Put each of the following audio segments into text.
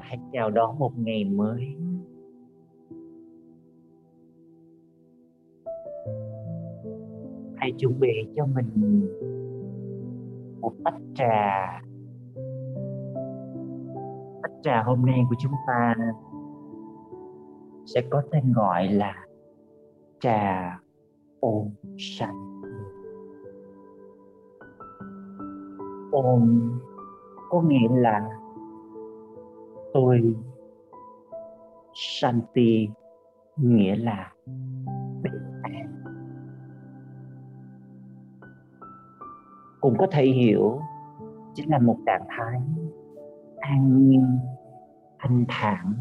ta hãy chào đón một ngày mới. Hãy chuẩn bị cho mình một tách trà. Tách trà hôm nay của chúng ta sẽ có tên gọi là trà ôm sanh ôm có nghĩa là tôi Shanti nghĩa là bình an cũng có thể hiểu chính là một trạng thái an nhiên, thanh thản,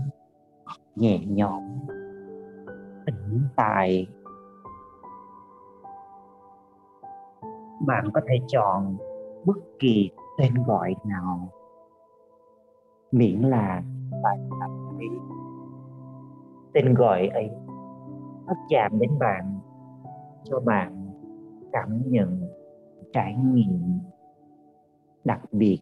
nhẹ nhõm tĩnh tại bạn có thể chọn bất kỳ tên gọi nào miễn là bạn cảm thấy tên gọi ấy nó chạm đến bạn, cho bạn cảm nhận trải nghiệm đặc biệt.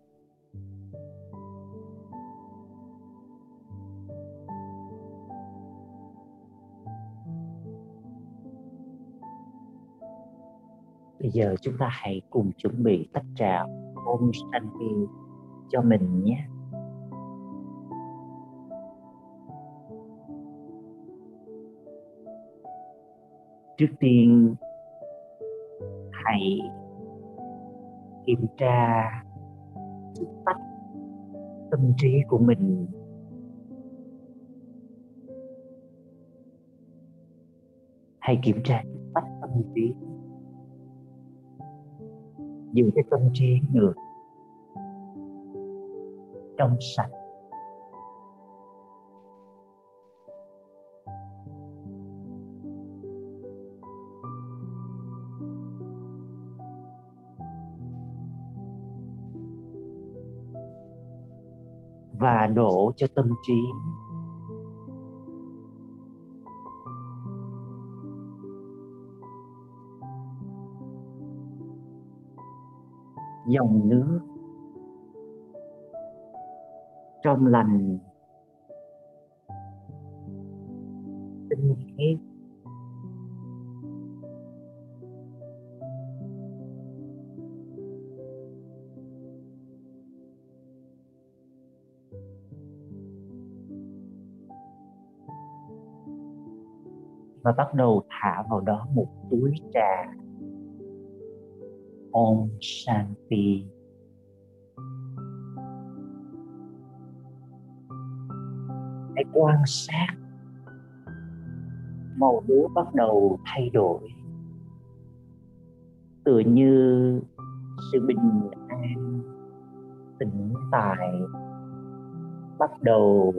Bây giờ chúng ta hãy cùng chuẩn bị tách trà ôm shanti cho mình nhé. Trước tiên, hãy kiểm tra sức tách tâm trí của mình. Hãy kiểm tra sức tách tâm trí. Giữ cái tâm trí được trong sạch. Và đổ cho tâm trí. Dòng nước trong lành. Tinh khiết. Và bắt đầu thả vào đó một túi trà. Om Shanti. Hãy quan sát. Màu nước bắt đầu thay đổi. Tựa như sự bình an, tĩnh tại bắt đầu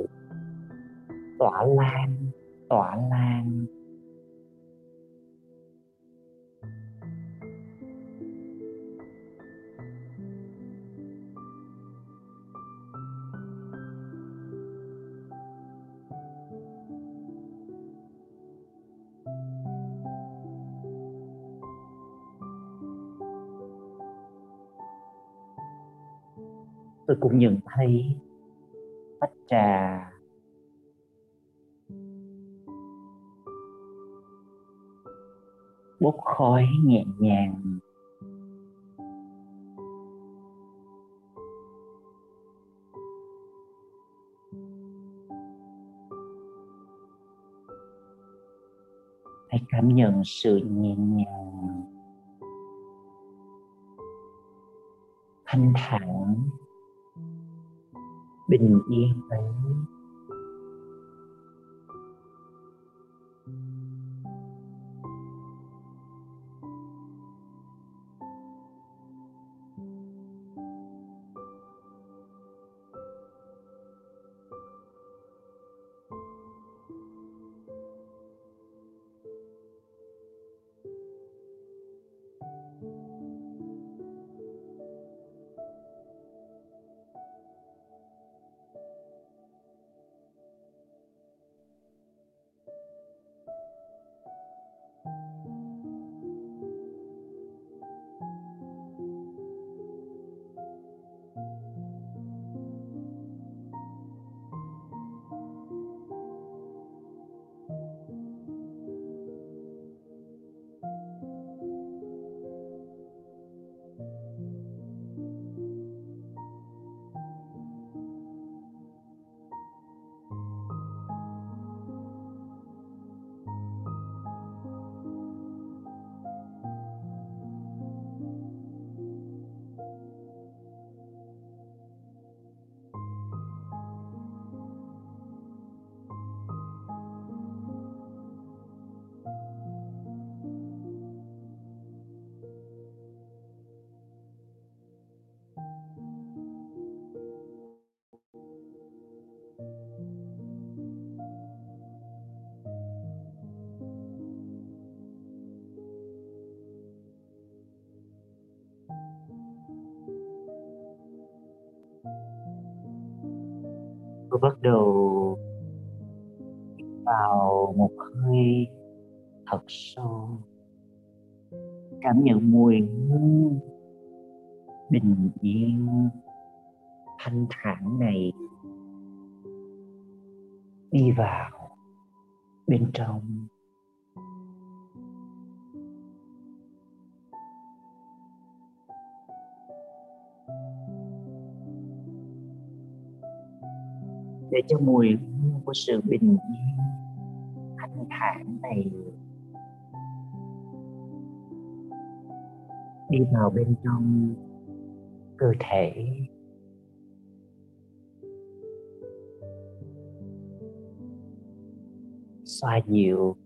tỏa lan tỏa lan. Tôi cũng nhận thấy tách trà bốc khói nhẹ nhàng. Hãy cảm nhận sự nhẹ nhàng. Thanh thản bình yên ấy. Tôi bắt đầu vào một hơi thật sâu. Cảm nhận mùi hương bình yên, thanh thản này đi vào bên trong. Để cho mùi hương của sự bình yên, thanh thản này đi vào bên trong cơ thể. Xoa dịu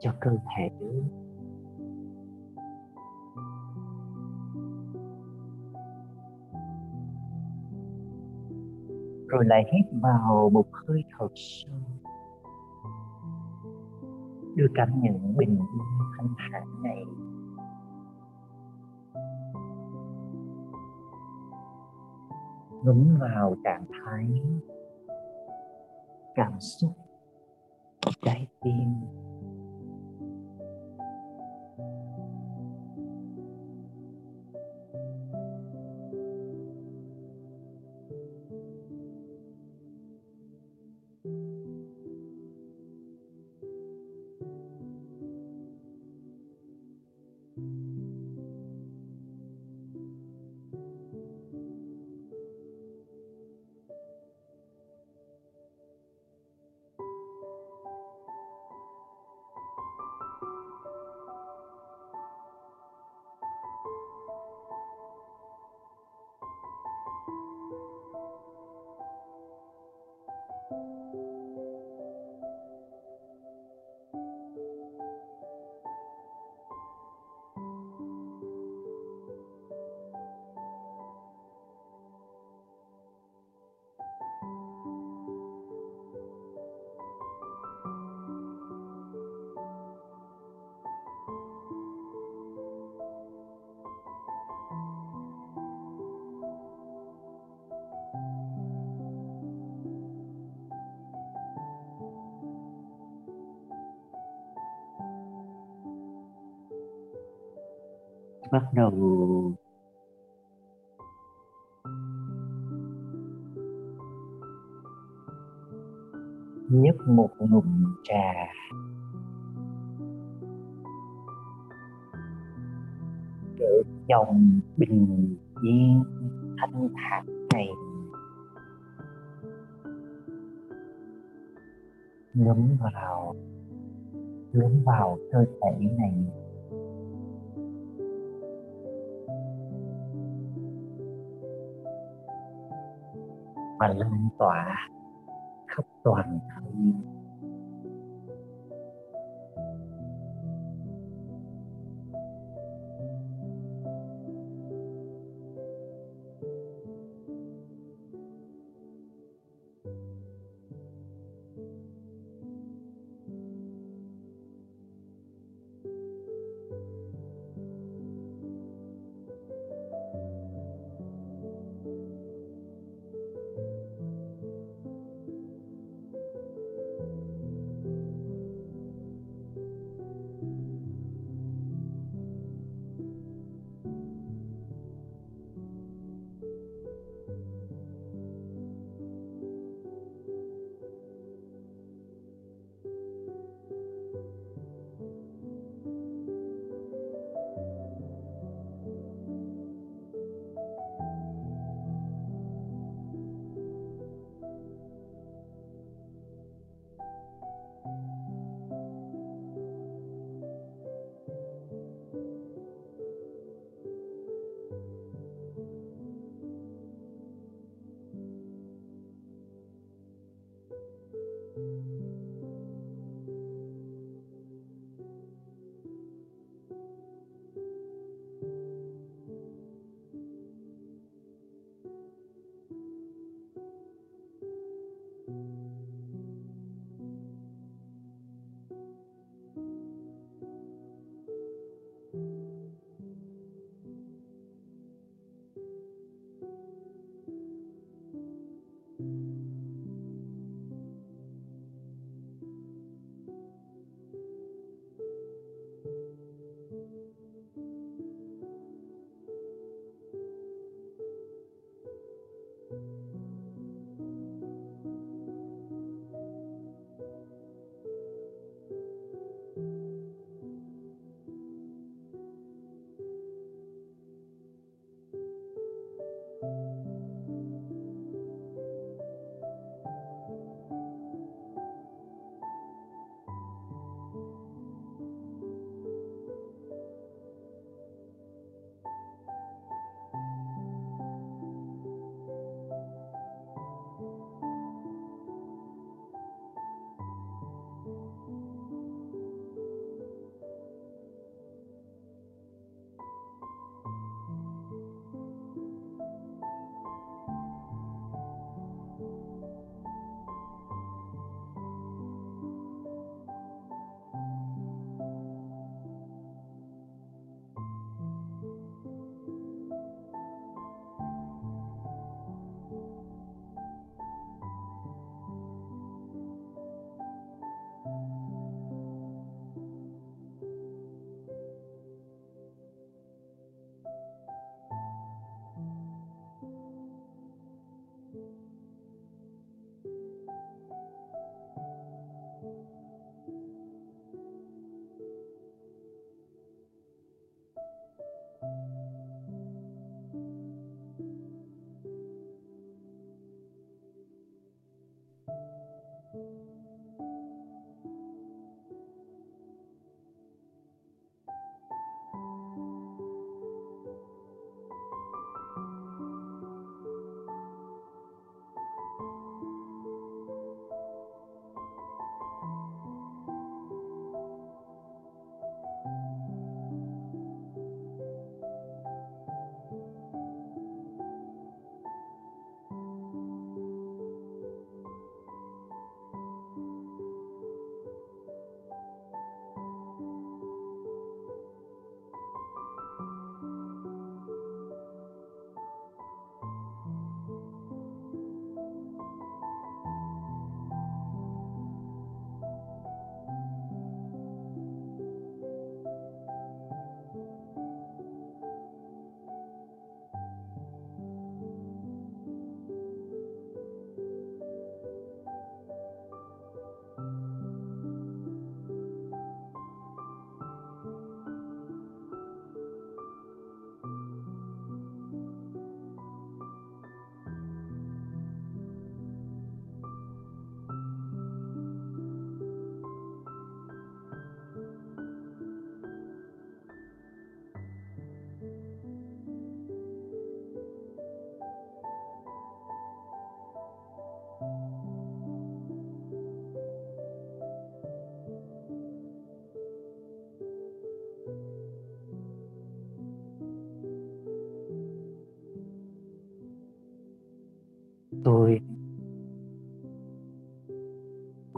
cho cơ thể. Rồi lại hít vào một hơi thật sâu, đưa cảm nhận bình yên thanh thản này. Ngấm vào trạng thái cảm xúc trái tim. Bắt đầu. Nhấp một ngụm trà. Để dòng bình yên thanh thản này. Ngấm vào ngấm vào cơ thể này. Và lan tỏa khắp toàn thân tôi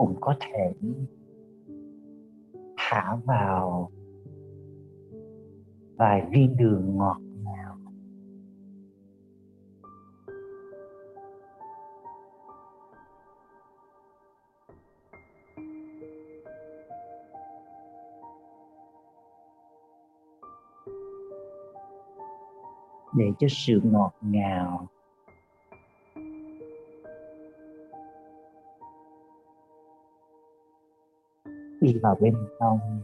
cũng có thể thả vào vài viên đường ngọt ngào để cho sự ngọt ngào đi vào bên trong.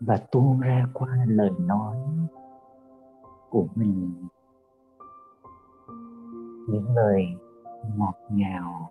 Và tuôn ra qua lời nói của mình. Những lời ngọt ngào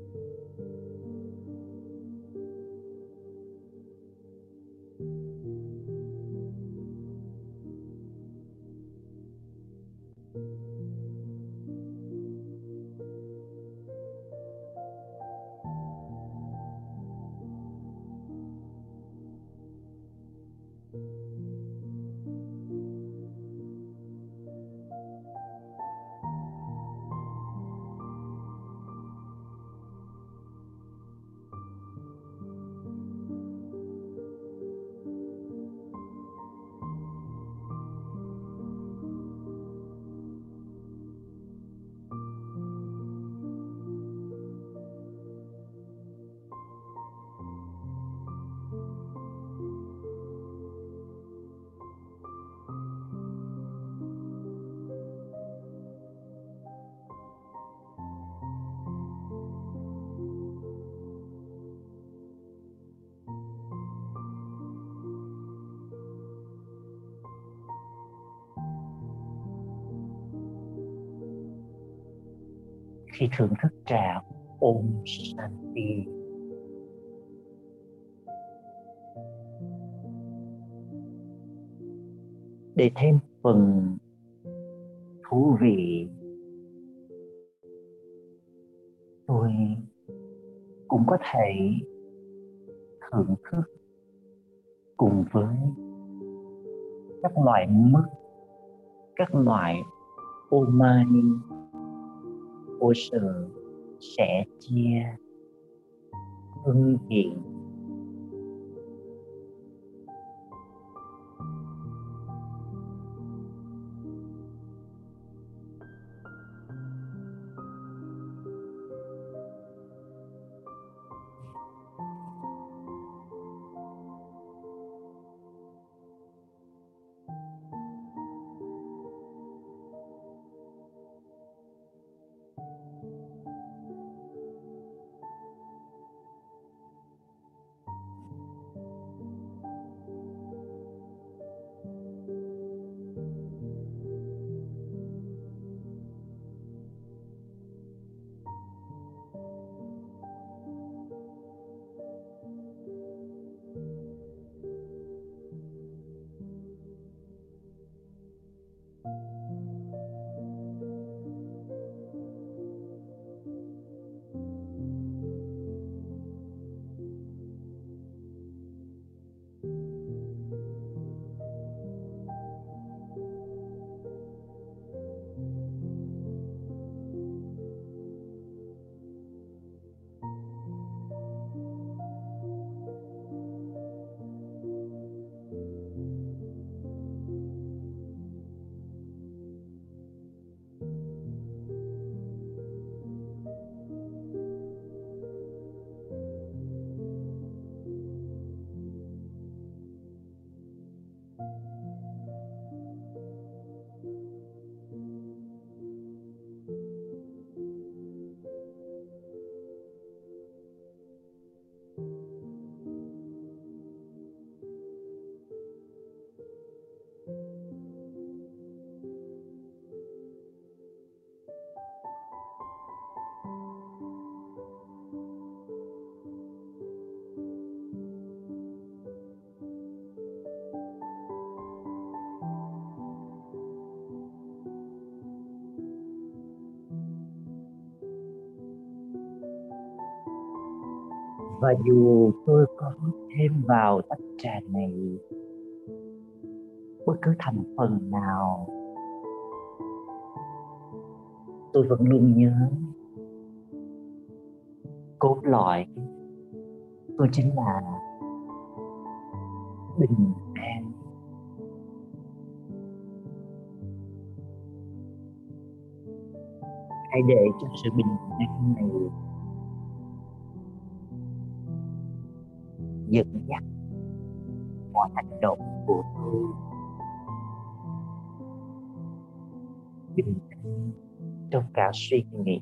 khi thưởng thức trà Om Shanti để thêm phần thú vị, tôi cũng có thể thưởng thức cùng với các loại mứt, các loại ô mai ô sờ sẻ chia hương vị và dù tôi có thêm vào tách trà này, bất cứ thành phần nào, tôi vẫn luôn nhớ cốt lõi tôi chính là bình an. Hãy để cho sự bình an này dẫn dắt mọi hành động của tôi. Bình an trong cả suy nghĩ.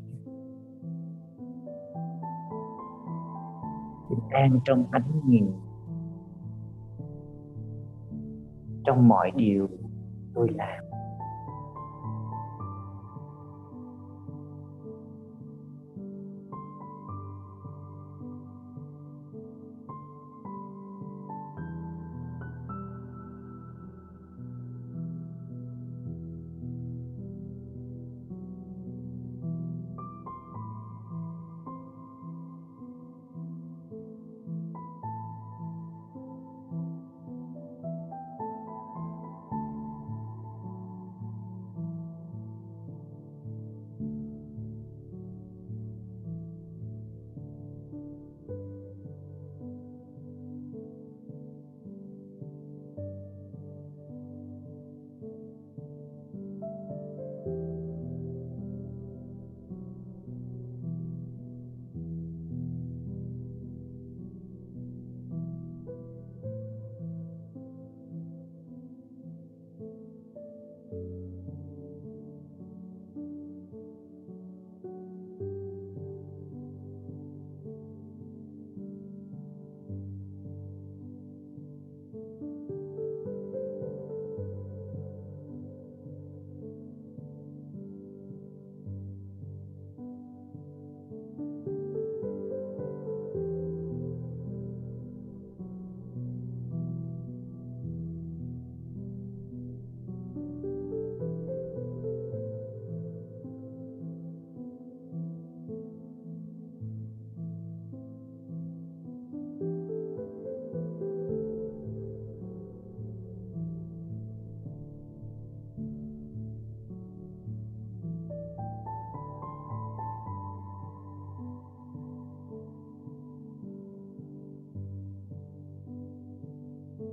Bình an trong ánh nhìn. Trong mọi điều tôi làm.